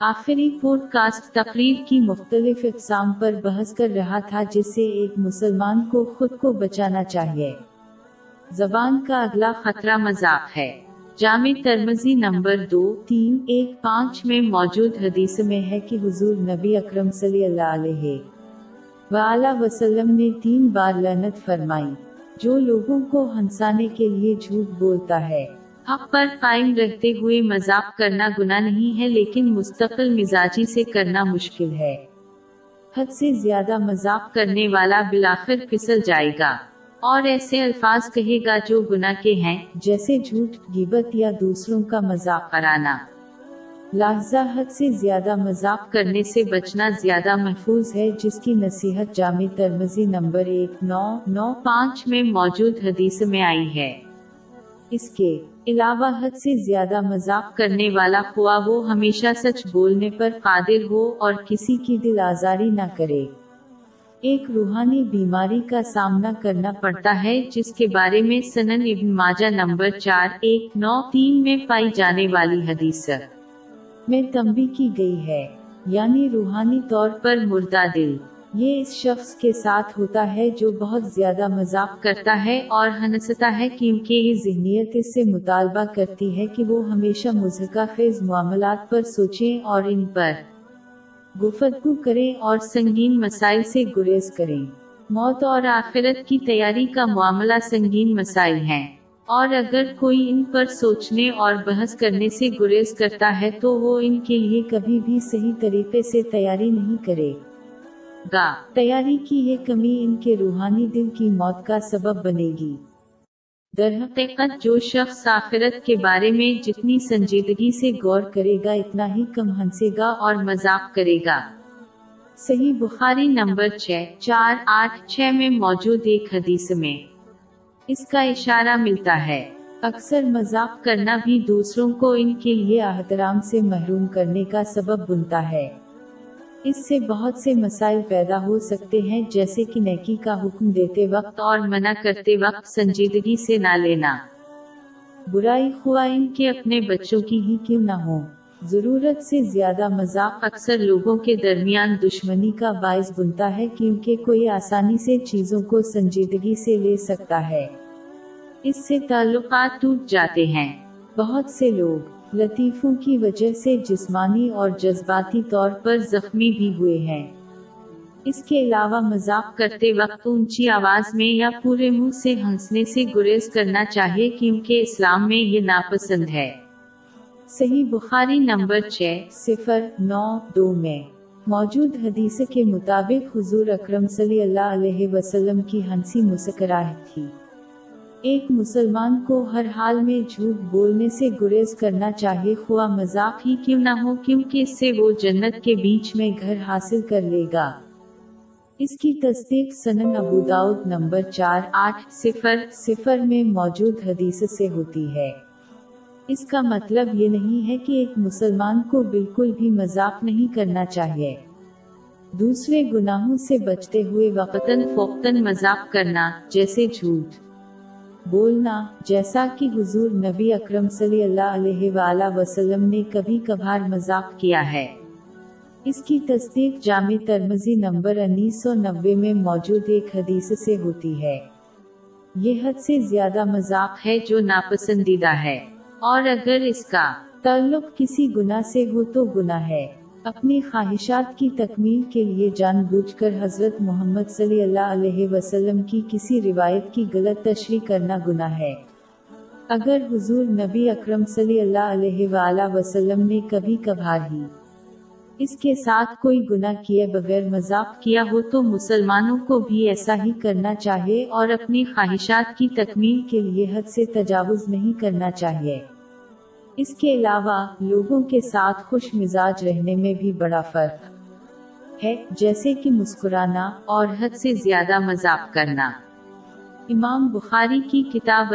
آخری pod cost تقریر کی مختلف اقسام پر بحث کر رہا تھا جس سے ایک مسلمان کو خود کو بچانا چاہیے۔ زبان کا اگلا خطرہ مذاق ہے۔ جامع ترمزی نمبر دو، تین، ایک، پانچ میں موجود حدیث میں ہے کہ حضور نبی اکرم صلی اللہ علیہ وآلہ وسلم نے تین بار لعنت فرمائی۔ جو لوگوں کو ہنسانے کے لیے جھوٹ بولتا ہے۔ حق پر قائم رہتے ہوئے مذاق کرنا گناہ نہیں ہے، لیکن مستقل مزاجی سے کرنا مشکل ہے۔ حد سے زیادہ مذاق کرنے والا بلاخر پھسل جائے گا۔ اور ایسے الفاظ کہے گا جو گناہ کے ہیں، جیسے جھوٹ گیبت یا دوسروں کا مذاق کرانا۔ لہذا حد سے زیادہ مذاق کرنے سے بچنا زیادہ محفوظ ہے، جس کی نصیحت جامع ترمزی نمبر ایک، نو نو، پانچ میں موجود حدیث میں آئی ہے۔ اس کے علاوہ حد سے زیادہ مذاق کرنے والا خواہ وہ ہمیشہ سچ بولنے پر قادر ہو اور کسی کی دل آزاری نہ کرے۔ ایک روحانی بیماری کا سامنا کرنا پڑتا ہے، جس کے بارے میں سنن ابن ماجہ نمبر چار، ایک، نو، تین میں پائی جانے والی حدیث میں تمبی کی گئی ہے یعنی روحانی طور پر مردہ دل۔ یہ اس شخص کے ساتھ ہوتا ہے جو بہت زیادہ مذاق کرتا ہے اور ہنستا ہے کیونکہ یہ ذہنیت اس سے مطالبہ کرتی ہے کہ وہ ہمیشہ مذہقہ خیز معاملات پر سوچیں اور ان پر گفتگو کریں اور سنگین مسائل سے گریز کریں۔ موت اور آخرت کی تیاری کا معاملہ سنگین مسائل ہیں۔ اور اگر کوئی ان پر سوچنے اور بحث کرنے سے گریز کرتا ہے تو وہ ان کے لیے کبھی بھی صحیح طریقے سے تیاری نہیں کرے۔ گا۔ تیاری کی یہ کمی ان کے روحانی دل کی موت کا سبب بنے گی۔ در حقیقت جو شخص آخرت کے بارے میں جتنی سنجیدگی سے غور کرے گا اتنا ہی کم ہنسے گا اور مذاق کرے گا۔ صحیح بخاری نمبر چھ چار آٹھ چھ میں موجود ایک حدیث میں اس کا اشارہ ملتا ہے۔ اکثر مذاق کرنا بھی دوسروں کو ان کے لیے احترام سے محروم کرنے کا سبب بنتا ہے۔ اس سے بہت سے مسائل پیدا ہو سکتے ہیں جیسے کہ نیکی کا حکم دیتے وقت اور منع کرتے وقت سنجیدگی سے نہ لینا۔ برائی خوائن کے اپنے بچوں کی ہی کیوں نہ ہو؟ ضرورت سے زیادہ مذاق اکثر لوگوں کے درمیان دشمنی کا باعث بنتا ہے کیونکہ کوئی آسانی سے چیزوں کو سنجیدگی سے لے سکتا ہے۔ اس سے تعلقات ٹوٹ جاتے ہیں۔ بہت سے لوگ لطیفوں کی وجہ سے جسمانی اور جذباتی طور پر زخمی بھی ہوئے ہیں۔ اس کے علاوہ مذاق کرتے وقت اونچی آواز میں یا پورے منہ سے ہنسنے سے گریز کرنا چاہیے کیونکہ اسلام میں یہ ناپسند ہے۔ صحیح بخاری نمبر چھ، صفر، نو، دو میں موجود حدیث کے مطابق حضور اکرم صلی اللہ علیہ وسلم کی ہنسی مسکراہٹ تھی۔ ایک مسلمان کو ہر حال میں جھوٹ بولنے سے گریز کرنا چاہیے خواہ مذاق ہی کیوں نہ ہو کیونکہ اس سے وہ جنت کے بیچ میں گھر حاصل کر لے گا۔ اس کی تصدیق سنن ابو نمبر چار آٹھ صفر صفر میں موجود حدیث سے ہوتی ہے۔ اس کا مطلب یہ نہیں ہے کہ ایک مسلمان کو بالکل بھی مذاق نہیں کرنا چاہیے۔ دوسرے گناہوں سے بچتے ہوئے وقتاً فوقتاً مذاق کرنا جیسے جھوٹ۔ بولنا، جیسا کہ حضور نبی اکرم صلی اللہ علیہ وآلہ وسلم نے کبھی کبھار مذاق کیا ہے۔ اس کی تصدیق جامع ترمزی نمبر انیس سو نبے میں موجود ایک حدیث سے ہوتی ہے۔ یہ حد سے زیادہ مذاق ہے جو ناپسندیدہ ہے۔ اور اگر اس کا تعلق کسی گناہ سے ہو تو گناہ ہے۔ اپنی خواہشات کی تکمیل کے لیے جان بوجھ کر حضرت محمد صلی اللہ علیہ وسلم کی کسی روایت کی غلط تشریح کرنا گناہ ہے۔ اگر حضور نبی اکرم صلی اللہ علیہ وآلہ وسلم نے کبھی کبھار ہی اس کے ساتھ کوئی گناہ کیے بغیر مذاق کیا ہو تو مسلمانوں کو بھی ایسا ہی کرنا چاہیے اور اپنی خواہشات کی تکمیل کے لیے حد سے تجاوز نہیں کرنا چاہیے۔ اس کے علاوہ لوگوں کے ساتھ خوش مزاج رہنے میں بھی بڑا فرق ہے، جیسے کہ مسکرانا اور حد سے زیادہ مذاق کرنا۔ امام بخاری کی کتاب